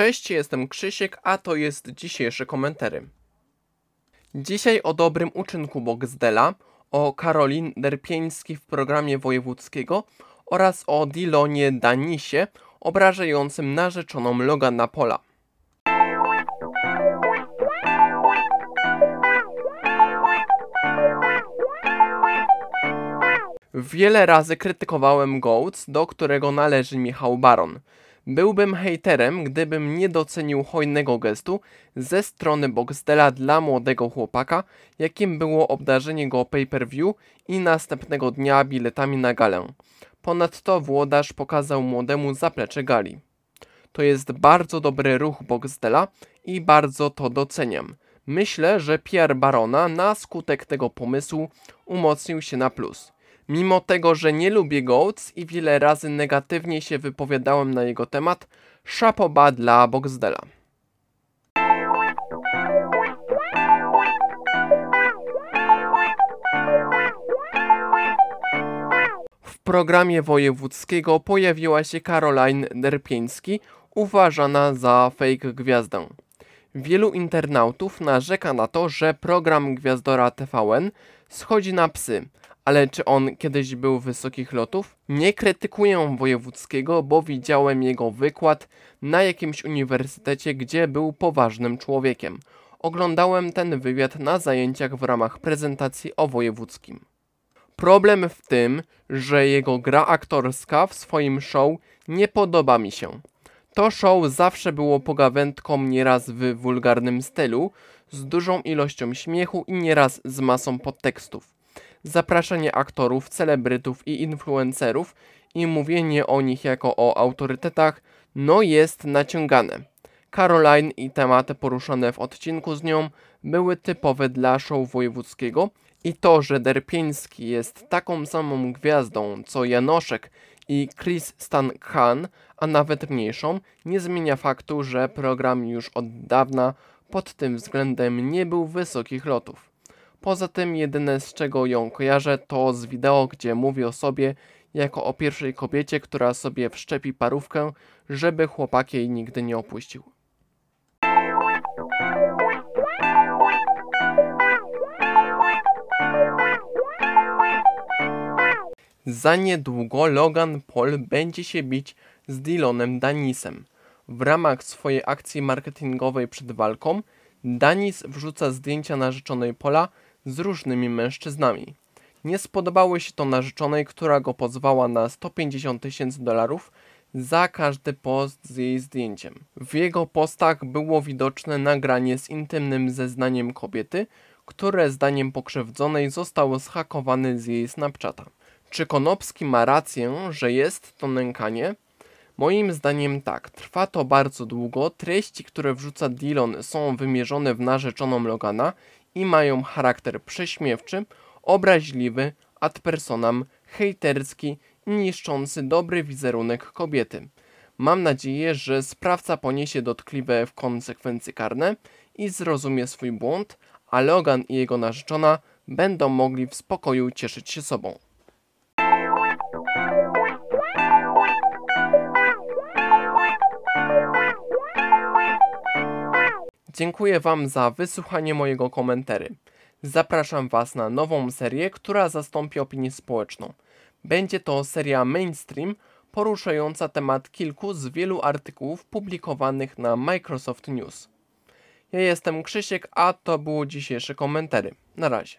Cześć, jestem Krzysiek, a to jest dzisiejsze komentary. Dzisiaj o dobrym uczynku Boxdela, o Karolin Derpieński w programie wojewódzkiego oraz o Dilonie Danisie obrażającym narzeczoną Logana Pola. Wiele razy krytykowałem Goats, do którego należy Michał Baron. Byłbym hejterem, gdybym nie docenił hojnego gestu ze strony Boxdela dla młodego chłopaka, jakim było obdarzenie go pay-per-view i następnego dnia biletami na galę. Ponadto włodarz pokazał młodemu zaplecze gali. To jest bardzo dobry ruch Boxdela i bardzo to doceniam. Myślę, że Pierre Barona na skutek tego pomysłu umocnił się na plus. Mimo tego, że nie lubię Goats i wiele razy negatywnie się wypowiadałem na jego temat, szapoba dla Boxdela. W programie wojewódzkiego pojawiła się Caroline Derpieński, uważana za fake gwiazdę. Wielu internautów narzeka na to, że program Gwiazdora TVN schodzi na psy, ale czy on kiedyś był wysokich lotów? Nie krytykuję wojewódzkiego, bo widziałem jego wykład na jakimś uniwersytecie, gdzie był poważnym człowiekiem. Oglądałem ten wywiad na zajęciach w ramach prezentacji o wojewódzkim. Problem w tym, że jego gra aktorska w swoim show nie podoba mi się. To show zawsze było pogawędką nieraz w wulgarnym stylu, z dużą ilością śmiechu i nieraz z masą podtekstów. Zapraszanie aktorów, celebrytów i influencerów i mówienie o nich jako o autorytetach, no jest naciągane. Caroline i tematy poruszane w odcinku z nią były typowe dla show wojewódzkiego i to, że Derpieński jest taką samą gwiazdą co Janoszek i Chris Stan Khan, a nawet mniejszą, nie zmienia faktu, że program już od dawna pod tym względem nie był wysokich lotów. Poza tym jedyne z czego ją kojarzę to z wideo, gdzie mówi o sobie jako o pierwszej kobiecie, która sobie wszczepi parówkę, żeby chłopak jej nigdy nie opuścił. Za niedługo Logan Paul będzie się bić z Dylanem Danisem. W ramach swojej akcji marketingowej przed walką Danis wrzuca zdjęcia narzeczonej Pola z różnymi mężczyznami. Nie spodobało się to narzeczonej, która go pozwała na 150 tysięcy dolarów za każdy post z jej zdjęciem. W jego postach było widoczne nagranie z intymnym zeznaniem kobiety, które zdaniem pokrzywdzonej zostało zhakowane z jej Snapchata. Czy Konopski ma rację, że jest to nękanie? Moim zdaniem tak. Trwa to bardzo długo. Treści, które wrzuca Dillon są wymierzone w narzeczoną Logana i mają charakter prześmiewczy, obraźliwy, ad personam, hejterski i niszczący dobry wizerunek kobiety. Mam nadzieję, że sprawca poniesie dotkliwe konsekwencje karne i zrozumie swój błąd, a Logan i jego narzeczona będą mogli w spokoju cieszyć się sobą. Dziękuję Wam za wysłuchanie mojego komentary. Zapraszam Was na nową serię, która zastąpi opinię społeczną. Będzie to seria mainstream poruszająca temat kilku z wielu artykułów publikowanych na Microsoft News. Ja jestem Krzysiek, a to było dzisiejsze komentary. Na razie.